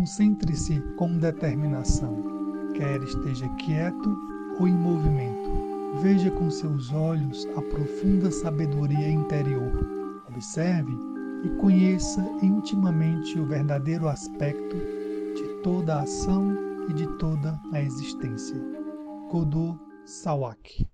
Concentre-se com determinação, quer esteja quieto ou em movimento. Veja com seus olhos a profunda sabedoria interior. Observe e conheça intimamente o verdadeiro aspecto de toda a ação e de toda a existência. Godô Sawak